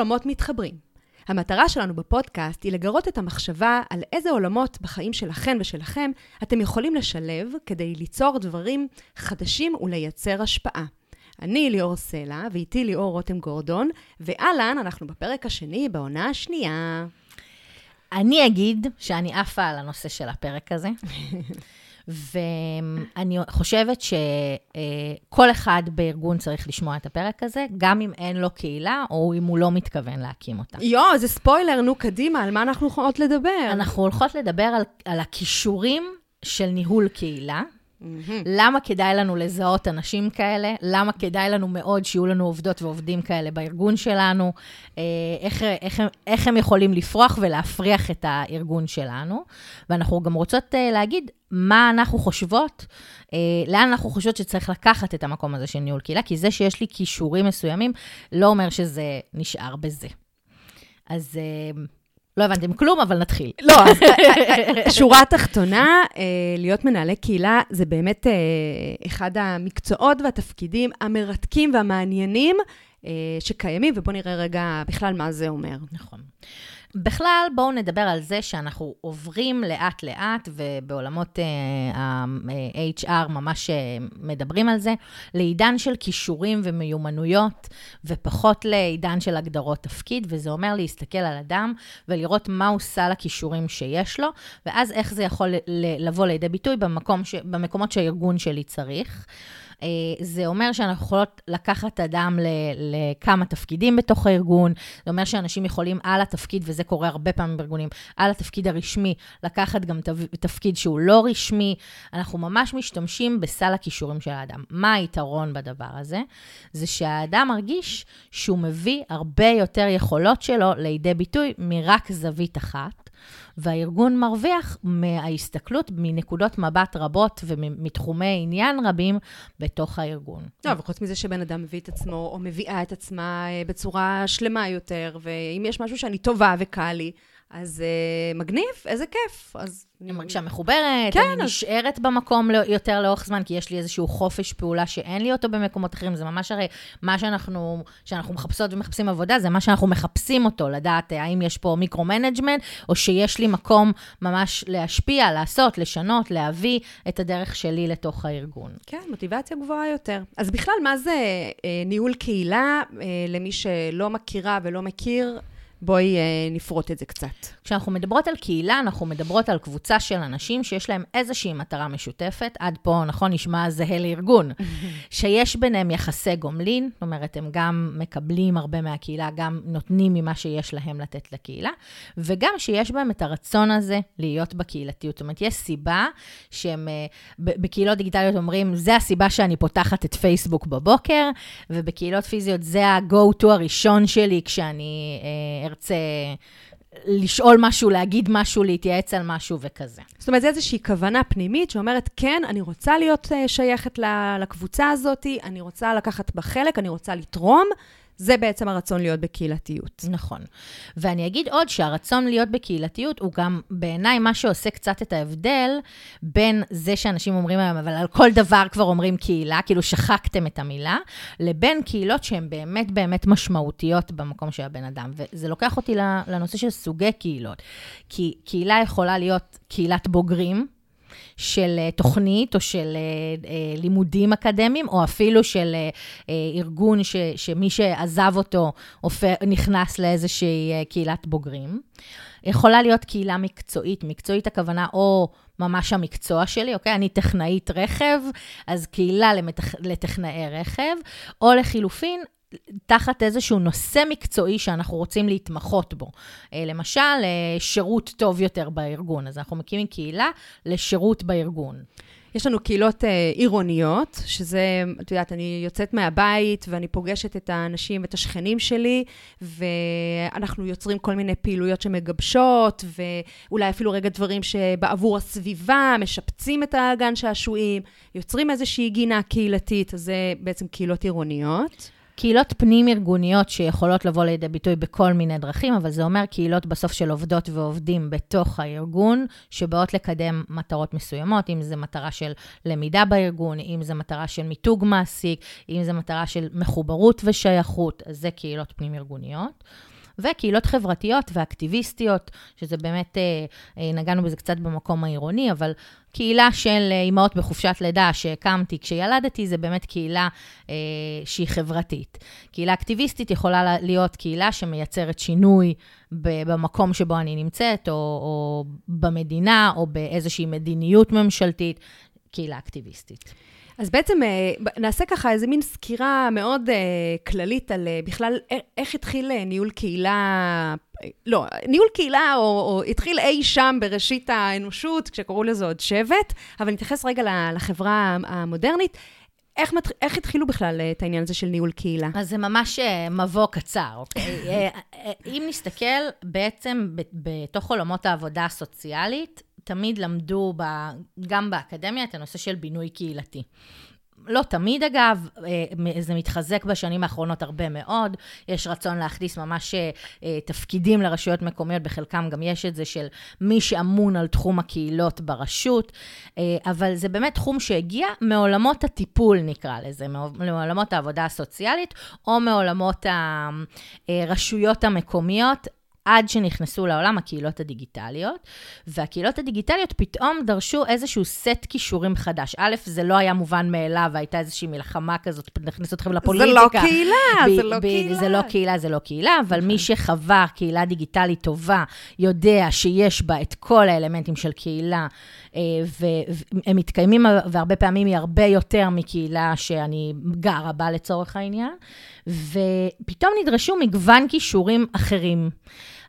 עולמות מתחברים. המטרה שלנו בפודקאסט היא לגרות את המחשבה על איזה עולמות בחיים שלכם ושלכם אתם יכולים לשלב כדי ליצור דברים חדשים ולייצר השפעה. אני ליאור סלע, ואיתי ליאור רותם גורדון, ואהלן, אנחנו בפרק השני בעונה השנייה. אני אגיד שאני עפה על הנושא של הפרק הזה. ואני חושבת שכל אחד בארגון צריך לשמוע את הפרק הזה, גם אם אין לו קהילה, או אם הוא לא מתכוון להקים אותה. יואו, זה ספוילר, נו, קדימה, על מה אנחנו הולכות לדבר? אנחנו הולכות לדבר על, על הכישורים של ניהול קהילה. Mm-hmm. למה כדאי לנו לזהות אנשים כאלה? למה כדאי לנו מאוד שיהיו לנו עובדות ועובדים כאלה בארגון שלנו? אה, איך, איך, איך הם יכולים לפרוח ולהפריח את הארגון שלנו? ואנחנו גם רוצות אה, להגיד מה אנחנו חושבות, אה, לאן אנחנו חושבות שצריך לקחת את המקום הזה של ניהול קהילה, כי זה שיש לי כישורים מסוימים, לא אומר שזה נשאר בזה. אז... לא הבנתם כלום, אבל נתחיל. לא, אז שורה תחתונה, אה, להיות מנהלי קהילה זה באמת אה, אחד המקצועות והתפקידים המרתקים והמעניינים אה, שקיימים, ובואו נראה רגע בכלל מה זה אומר. נכון. בכלל, בואו נדבר על זה שאנחנו עוברים לאט-לאט, ובעולמות uh, ה-HR ממש uh, מדברים על זה, לעידן של כישורים ומיומנויות, ופחות לעידן של הגדרות תפקיד, וזה אומר להסתכל על אדם ולראות מהו סל הכישורים שיש לו, ואז איך זה יכול לבוא לידי ביטוי במקום ש... במקומות שהארגון שלי צריך. אה, זה אומר שאנחנו יכולות לקחת אדם לכמה תפקידים בתוך הארגון, זה אומר שאנשים יכולים על התפקיד, וזה קורה הרבה פעמים בארגונים, על התפקיד הרשמי, לקחת גם תפקיד שהוא לא רשמי. אנחנו ממש משתמשים בסל הכישורים של האדם. מה היתרון בדבר הזה? זה שהאדם מרגיש שהוא מביא הרבה יותר יכולות שלו לידי ביטוי מרק זווית אחת. והארגון מרוויח מההסתכלות מנקודות מבט רבות ומתחומי עניין רבים בתוך הארגון. לא, וחוץ מזה שבן אדם מביא את עצמו או מביאה את עצמה אה, בצורה שלמה יותר, ואם יש משהו שאני טובה וקל לי, אז uh, מגניב, איזה כיף. אז אני מרגישה מחוברת, כן, אני אז... נשארת במקום לא, יותר לאורך זמן, כי יש לי איזשהו חופש פעולה שאין לי אותו במקומות אחרים. זה ממש הרי מה שאנחנו, שאנחנו מחפשות ומחפשים עבודה, זה מה שאנחנו מחפשים אותו, לדעת אה, האם יש פה micro-management, או שיש לי מקום ממש להשפיע, לעשות, לשנות, להביא את הדרך שלי לתוך הארגון. כן, מוטיבציה גבוהה יותר. אז בכלל, מה זה אה, ניהול קהילה, אה, למי שלא מכירה ולא מכיר? בואי אה, נפרוט את זה קצת. כשאנחנו מדברות על קהילה, אנחנו מדברות על קבוצה של אנשים שיש להם איזושהי מטרה משותפת. עד פה, נכון, נשמע זהה לארגון. שיש ביניהם יחסי גומלין, זאת אומרת, הם גם מקבלים הרבה מהקהילה, גם נותנים ממה שיש להם לתת לקהילה, וגם שיש בהם את הרצון הזה להיות בקהילתיות. זאת אומרת, יש סיבה שהם, אה, בקהילות דיגיטליות אומרים, זה הסיבה שאני פותחת את פייסבוק בבוקר, ובקהילות פיזיות זה ה-go-to הראשון שלי כשאני... אה, ארצה לשאול משהו, להגיד משהו, להתייעץ על משהו וכזה. זאת אומרת, זו איזושהי כוונה פנימית שאומרת, כן, אני רוצה להיות uh, שייכת לקבוצה הזאת, אני רוצה לקחת בה חלק, אני רוצה לתרום, זה בעצם הרצון להיות בקהילתיות. נכון. ואני אגיד עוד שהרצון להיות בקהילתיות הוא גם בעיניי מה שעושה קצת את ההבדל בין זה שאנשים אומרים היום, אבל על כל דבר כבר אומרים קהילה, כאילו שחקתם את המילה, לבין קהילות שהן באמת באמת משמעותיות במקום של הבן אדם. וזה לוקח אותי לנושא של סוגי קהילות. כי קהילה יכולה להיות קהילת בוגרים, של אה, תוכנית או של אה, אה, לימודים אקדמיים, או אפילו של ארגון ש, שמי שעזב אותו נכנס לאיזושהי קהילת בוגרים. יכולה להיות קהילה מקצועית, מקצועית הכוונה או ממש המקצוע שלי, אוקיי? אני טכנאית רכב, אז קהילה למתכ... לטכנאי רכב, או לחילופין, תחת איזשהו נושא מקצועי שאנחנו רוצים להתמחות בו. אה, למשל, אה, שירות טוב יותר בארגון. אז אנחנו מקימים קהילה לשירות בארגון. יש לנו קהילות אה, עירוניות, שזה, את יודעת, אני יוצאת מהבית ואני פוגשת את האנשים ואת השכנים שלי, ואנחנו יוצרים כל מיני פעילויות שמגבשות, ואולי אפילו רגע דברים שבעבור הסביבה, משפצים את הגן שעשועים, יוצרים איזושהי גינה קהילתית, אז זה בעצם קהילות עירוניות. קהילות פנים-ארגוניות שיכולות לבוא לידי ביטוי בכל מיני דרכים, אבל זה אומר קהילות בסוף של עובדות ועובדים בתוך הארגון, שבאות לקדם מטרות מסוימות, אם זה מטרה של למידה בארגון, אם זה מטרה של מיתוג מעסיק, אם זה מטרה של מחוברות ושייכות, אז זה קהילות פנים-ארגוניות. וקהילות חברתיות ואקטיביסטיות, שזה באמת, נגענו בזה קצת במקום העירוני, אבל קהילה של אימהות בחופשת לידה שהקמתי כשילדתי, זה באמת קהילה אה, שהיא חברתית. קהילה אקטיביסטית יכולה להיות קהילה שמייצרת שינוי במקום שבו אני נמצאת, או, או במדינה, או באיזושהי מדיניות ממשלתית, קהילה אקטיביסטית. אז בעצם אה, נעשה ככה איזה מין סקירה מאוד uh, כללית על uh, בכלל איך התחיל ניהול קהילה, לא, ניהול קהילה או, או התחיל אי שם בראשית האנושות, כשקראו לזה עוד שבט, אבל נתייחס רגע לחברה המודרנית. איך, מת... איך התחילו בכלל את העניין הזה של ניהול קהילה? אז זה ממש מבוא קצר, אוקיי? אם נסתכל, בעצם בתוך עולמות העבודה הסוציאלית, תמיד למדו, ב, גם באקדמיה, את הנושא של בינוי קהילתי. לא תמיד אגב, אה, זה מתחזק בשנים האחרונות הרבה מאוד. יש רצון להכניס ממש אה, תפקידים לרשויות מקומיות, בחלקם גם יש את זה של מי שאמון על תחום הקהילות ברשות, אה, אבל זה באמת תחום שהגיע מעולמות הטיפול, נקרא לזה, מעולמות העבודה הסוציאלית, או מעולמות הרשויות המקומיות. עד שנכנסו לעולם הקהילות הדיגיטליות, והקהילות הדיגיטליות פתאום דרשו איזשהו סט כישורים חדש. א', זה לא היה מובן מאליו, הייתה איזושהי מלחמה כזאת, נכניס אתכם לפוליטיקה. זה לא קהילה, ב- זה לא ב- קהילה. זה לא קהילה, זה לא קהילה, אבל מי נכון. שחווה קהילה דיגיטלית טובה, יודע שיש בה את כל האלמנטים של קהילה, אה, והם מתקיימים, והרבה פעמים היא הרבה יותר מקהילה שאני גרה בה לצורך העניין, ופתאום נדרשו מגוון כישורים אחרים.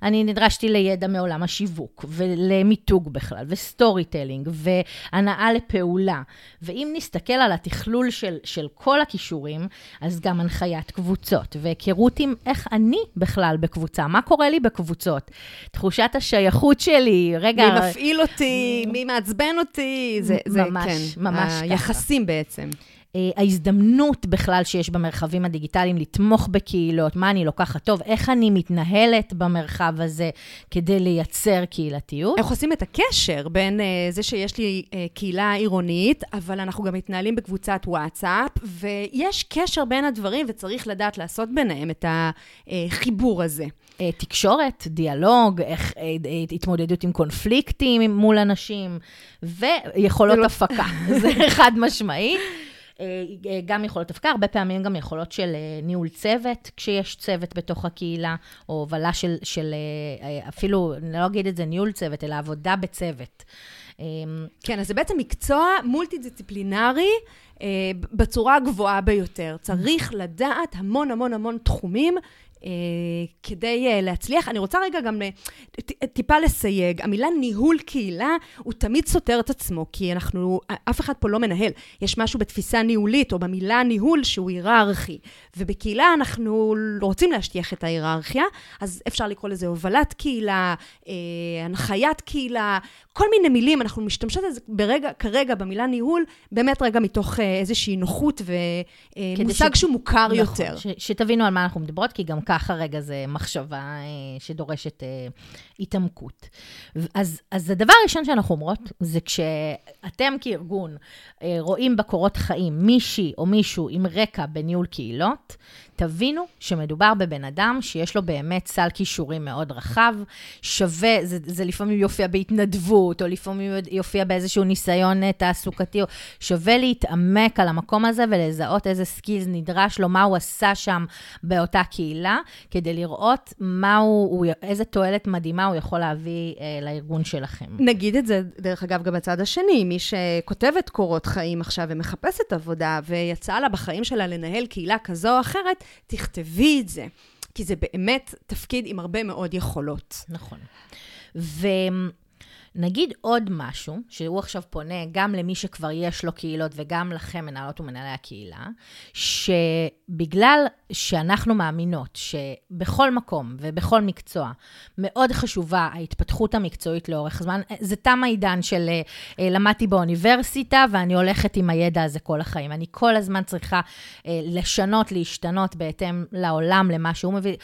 אני נדרשתי לידע מעולם השיווק, ולמיתוג בכלל, ו storytelling, והנעה לפעולה. ואם נסתכל על התכלול של, של כל הכישורים, אז גם הנחיית קבוצות, והיכרות עם איך אני בכלל בקבוצה, מה קורה לי בקבוצות, תחושת השייכות שלי, רגע... מי מפעיל אותי, מי מעצבן אותי, זה, זה ממש, כן, ממש היחסים ככה. בעצם. אה, ההזדמנות בכלל שיש במרחבים הדיגיטליים לתמוך בקהילות, מה אני לוקחת טוב, איך אני מתנהלת במרחב הזה כדי לייצר קהילתיות. איך עושים את הקשר בין uh, זה שיש לי uh, קהילה עירונית, אבל אנחנו גם מתנהלים בקבוצת וואטסאפ, ויש קשר בין הדברים וצריך לדעת לעשות ביניהם את החיבור הזה. תקשורת, דיאלוג, איך, התמודדות עם קונפליקטים מול אנשים, ויכולות לא- הפקה, זה חד משמעי. אה, אה, גם יכולות דווקא, הרבה פעמים גם יכולות של אה, ניהול צוות, כשיש צוות בתוך הקהילה, או הובלה של, של אפילו, אני לא אגיד את זה ניהול צוות, אלא עבודה בצוות. כן, אז זה בעצם מקצוע מולטי-דיסציפלינרי בצורה הגבוהה ביותר. צריך לדעת המון המון המון תחומים כדי אה, להצליח. אני רוצה רגע גם אה, טיפה לסייג. המילה ניהול קהילה הוא תמיד סותר את עצמו, כי אנחנו, אף אחד פה לא מנהל. יש משהו בתפיסה ניהולית או במילה ניהול שהוא היררכי. ובקהילה אנחנו רוצים להשטיח את ההיררכיה, אז אפשר לקרוא לזה הובלת קהילה, הנחיית קהילה, כל מיני מילים. אנחנו משתמשות ברגע, כרגע במילה ניהול, באמת רגע מתוך איזושהי נוחות ומושג ש... שהוא מוכר נכון, יותר. ש... שתבינו על מה אנחנו מדברות, כי גם ככה רגע זה מחשבה אה, שדורשת אה, התעמקות. אז, אז הדבר הראשון שאנחנו אומרות, זה כשאתם כארגון אה, רואים בקורות חיים מישהי או מישהו עם רקע בניהול קהילות, תבינו שמדובר בבן אדם שיש לו באמת סל כישורים מאוד רחב, שווה, זה, זה לפעמים יופיע בהתנדבות, או לפעמים יופיע באיזשהו ניסיון תעסוקתי, או שווה להתעמק על המקום הזה ולזהות איזה סקילס נדרש לו, מה הוא עשה שם באותה קהילה, כדי לראות מה הוא, איזה תועלת מדהימה הוא יכול להביא אה, לארגון שלכם. נגיד את זה, דרך אגב, גם בצד השני, מי שכותבת קורות חיים עכשיו ומחפשת עבודה, ויצא לה בחיים שלה לנהל קהילה כזו או אחרת, תכתבי את זה. כי זה באמת תפקיד עם הרבה מאוד יכולות. נכון. ו... נגיד עוד משהו, שהוא עכשיו פונה גם למי שכבר יש לו קהילות וגם לכם, מנהלות ומנהלי הקהילה, שבגלל שאנחנו מאמינות שבכל מקום ובכל מקצוע מאוד חשובה ההתפתחות המקצועית לאורך זמן, זה תם העידן של אה, למדתי באוניברסיטה ואני הולכת עם הידע הזה כל החיים. אני כל הזמן צריכה אה, לשנות, להשתנות בהתאם לעולם, למה שהוא מביא.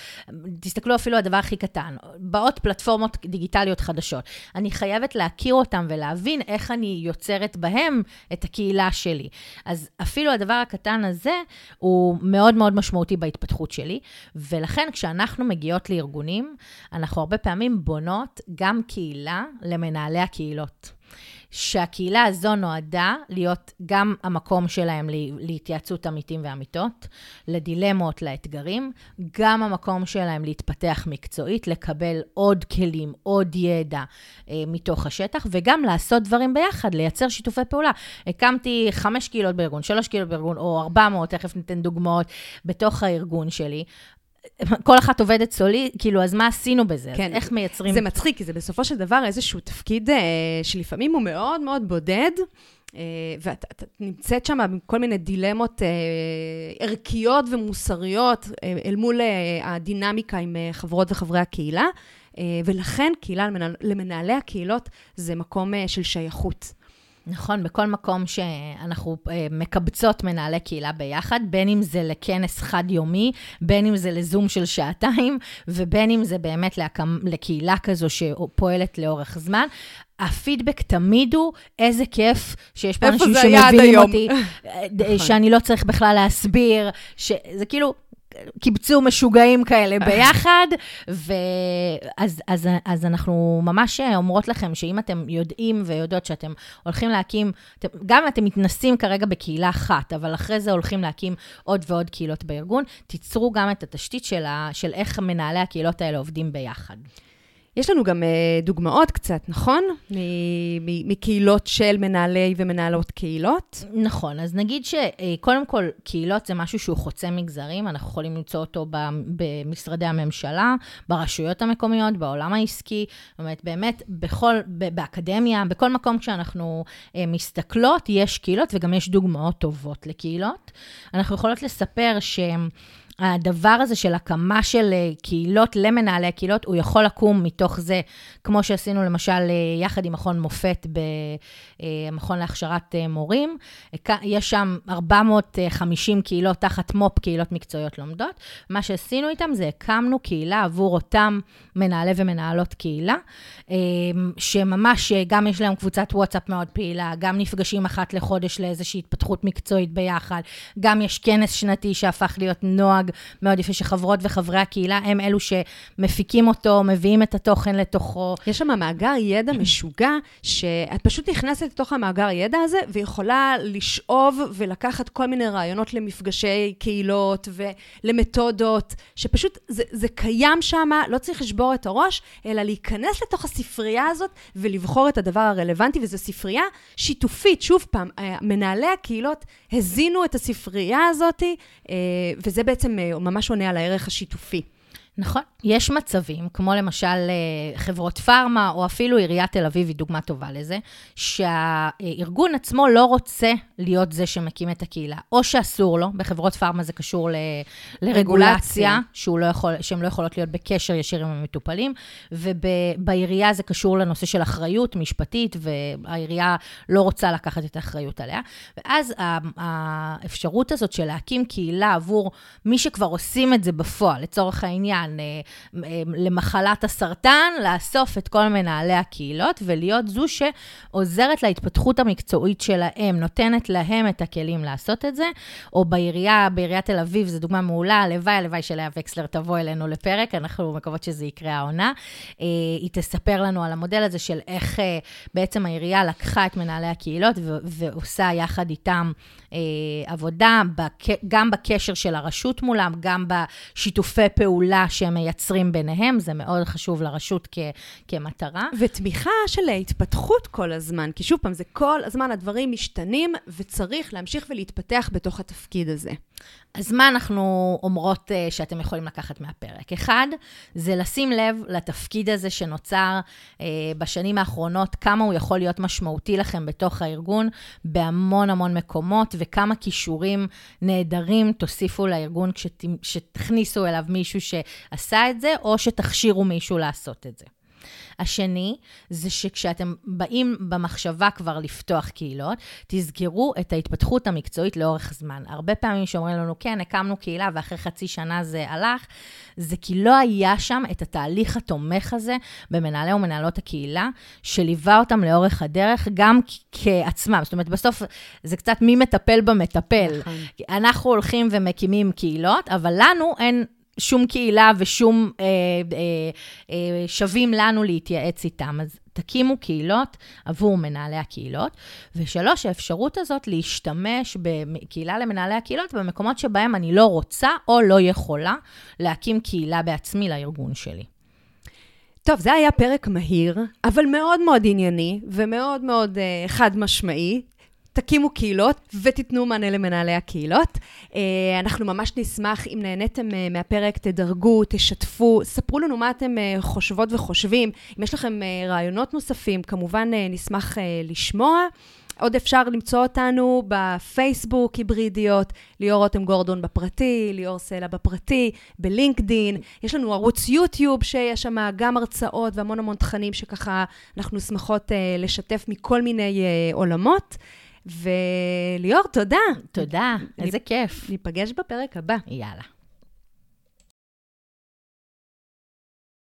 תסתכלו אפילו על הדבר הכי קטן, באות פלטפורמות דיגיטליות חדשות. אני חייבת... חייבת להכיר אותם ולהבין איך אני יוצרת בהם את הקהילה שלי. אז אפילו הדבר הקטן הזה הוא מאוד מאוד משמעותי בהתפתחות שלי, ולכן כשאנחנו מגיעות לארגונים, אנחנו הרבה פעמים בונות גם קהילה למנהלי הקהילות. שהקהילה הזו נועדה להיות גם המקום שלהם להתייעצות עמיתים ועמיתות, לדילמות, לאתגרים, גם המקום שלהם להתפתח מקצועית, לקבל עוד כלים, עוד ידע אה, מתוך השטח, וגם לעשות דברים ביחד, לייצר שיתופי פעולה. הקמתי חמש קהילות בארגון, שלוש קהילות בארגון, או ארבע מאות, תכף ניתן דוגמאות, בתוך הארגון שלי. כל אחת עובדת סולי, כאילו, אז מה עשינו בזה? כן. איך מייצרים... זה מצחיק, כי זה בסופו של דבר איזשהו תפקיד אה, שלפעמים הוא מאוד מאוד בודד. אה, ואת את נמצאת שם עם כל מיני דילמות אה, ערכיות ומוסריות אה, אל מול אה, הדינמיקה עם אה, חברות וחברי הקהילה, אה, ולכן קהילה למנהל, למנהלי הקהילות זה מקום אה, של שייכות. נכון, בכל מקום שאנחנו אה, מקבצות מנהלי קהילה ביחד, בין אם זה לכנס חד-יומי, בין אם זה לזום של שעתיים, ובין אם זה באמת להקם, לקהילה כזו שפועלת לאורך זמן. הפידבק תמיד הוא, איזה כיף שיש פה אנשים שמבינים אותי, אה, נכון. שאני לא צריך בכלל להסביר, שזה כאילו, קיבצו משוגעים כאלה ביחד, ואז אז, אז אנחנו ממש אומרות לכם שאם אתם יודעים ויודעות שאתם הולכים להקים, אתם, גם אם אתם מתנסים כרגע בקהילה אחת, אבל אחרי זה הולכים להקים עוד ועוד קהילות בארגון, תיצרו גם את התשתית של, ה, של איך מנהלי הקהילות האלה עובדים ביחד. יש לנו גם uh, דוגמאות קצת, נכון? מקהילות של מנהלי ומנהלות קהילות. נכון, אז נגיד שקודם כל, קהילות זה משהו שהוא חוצה מגזרים, אנחנו יכולים למצוא אותו במשרדי הממשלה, ברשויות המקומיות, בעולם העסקי, זאת אומרת, באמת, בכל, באקדמיה, בכל מקום שאנחנו uh, מסתכלות, יש קהילות וגם יש דוגמאות טובות לקהילות. אנחנו יכולות לספר שהם... הדבר הזה של הקמה של אה, קהילות למנהלי הקהילות, הוא יכול לקום מתוך זה, כמו שעשינו למשל אה, יחד עם מכון מופת במכון אה, להכשרת מורים. יש שם 450 קהילות תחת מו"פ, קהילות מקצועיות לומדות. מה שעשינו איתם זה הקמנו קהילה עבור אותם מנהלי ומנהלות קהילה, שממש גם יש להם קבוצת וואטסאפ מאוד פעילה, גם נפגשים אחת לחודש לאיזושהי התפתחות מקצועית ביחד, גם יש כנס שנתי שהפך להיות נוהג. מותג מאוד יפה, שחברות וחברי הקהילה הם אלו שמפיקים אותו, מביאים את התוכן לתוכו. יש שם מאגר ידע משוגע, שאת פשוט נכנסת לתוך המאגר ידע הזה, ויכולה לשאוב ולקחת כל מיני רעיונות למפגשי קהילות ולמתודות, שפשוט זה, זה קיים שם, לא צריך לשבור את הראש, אלא להיכנס לתוך הספרייה הזאת ולבחור את הדבר הרלוונטי, וזו ספרייה שיתופית. שוב פעם, אה, מנהלי הקהילות הזינו את הספרייה הזאת, אה, וזה בעצם אה, ממש עונה על הערך השיתופי. נכון. יש מצבים, כמו למשל אה, חברות פארמה, או אפילו עיריית תל אביב היא דוגמה טובה לזה, שהארגון עצמו לא רוצה להיות זה שמקים את הקהילה. או שאסור לו, בחברות פארמה זה קשור ל, לרגולציה, שהוא לא יכול, שהן לא יכולות להיות בקשר ישיר עם המטופלים, ובעירייה זה קשור לנושא של אחריות משפטית, והעירייה לא רוצה לקחת את האחריות עליה. ואז האפשרות הזאת של להקים קהילה עבור מי שכבר עושים את זה בפועל, לצורך העניין, כאן אה, אה, למחלת הסרטן, לאסוף את כל מנהלי הקהילות ולהיות זו שעוזרת להתפתחות המקצועית שלהם, נותנת להם את הכלים לעשות את זה. או בעירייה, בעיריית תל אביב, זו דוגמה מעולה, הלוואי, הלוואי שלאה וקסלר תבוא אלינו לפרק, אנחנו מקוות שזה יקרה העונה. אה, היא תספר לנו על המודל הזה של איך בעצם העירייה לקחה את מנהלי הקהילות ועושה יחד איתם עבודה, גם בקשר של הרשות מולם, גם בשיתופי פעולה שהם מייצרים ביניהם, זה מאוד חשוב לרשות כ, כמטרה. ותמיכה של התפתחות כל הזמן, כי שוב פעם, זה כל הזמן הדברים משתנים, וצריך להמשיך ולהתפתח בתוך התפקיד הזה. אז מה אנחנו אומרות uh, שאתם יכולים לקחת מהפרק? אחד, זה לשים לב לתפקיד הזה שנוצר uh, בשנים האחרונות, כמה הוא יכול להיות משמעותי לכם בתוך הארגון, בהמון המון מקומות, וכמה כישורים נהדרים תוסיפו לארגון כשתכניסו אליו מישהו שעשה את זה, או שתכשירו מישהו לעשות את זה. השני, זה שכשאתם באים במחשבה כבר לפתוח קהילות, תזכרו את ההתפתחות המקצועית לאורך זמן. הרבה פעמים שאומרים לנו, כן, הקמנו קהילה ואחרי חצי שנה זה הלך, זה כי לא היה שם את התהליך התומך הזה במנהלי ומנהלות הקהילה, שליווה אותם לאורך הדרך, גם כעצמם. זאת אומרת, בסוף זה קצת מי מטפל במטפל. נכון. אנחנו הולכים ומקימים קהילות, אבל לנו אין שום קהילה ושום אה, אה, אה, שווים לנו להתייעץ איתם. אז תקימו קהילות עבור מנהלי הקהילות. ושלוש, האפשרות הזאת להשתמש בקהילה למנהלי הקהילות במקומות שבהם אני לא רוצה או לא יכולה להקים קהילה בעצמי לארגון שלי. טוב, זה היה פרק מהיר, אבל מאוד מאוד ענייני ומאוד מאוד uh, חד משמעי. תקימו קהילות ותיתנו מענה למנהלי הקהילות. אה, אנחנו ממש נשמח, אם נהניתם אה, מהפרק, תדרגו, תשתפו, ספרו לנו מה אתם אה, חושבות וחושבים. אם יש לכם רעיונות נוספים, כמובן נשמח לשמוע. עוד אפשר למצוא אותנו בפייסבוק היברידיות, ליאור רותם גורדון בפרטי, ליאור סלע בפרטי, בלינקדין. יש לנו ערוץ יוטיוב שיש שם גם הרצאות והמון המון תכנים שככה אנחנו שמחות לשתף מכל מיני עולמות. וליאור, תודה. תודה, איזה כיף. ניפגש בפרק הבא. יאללה.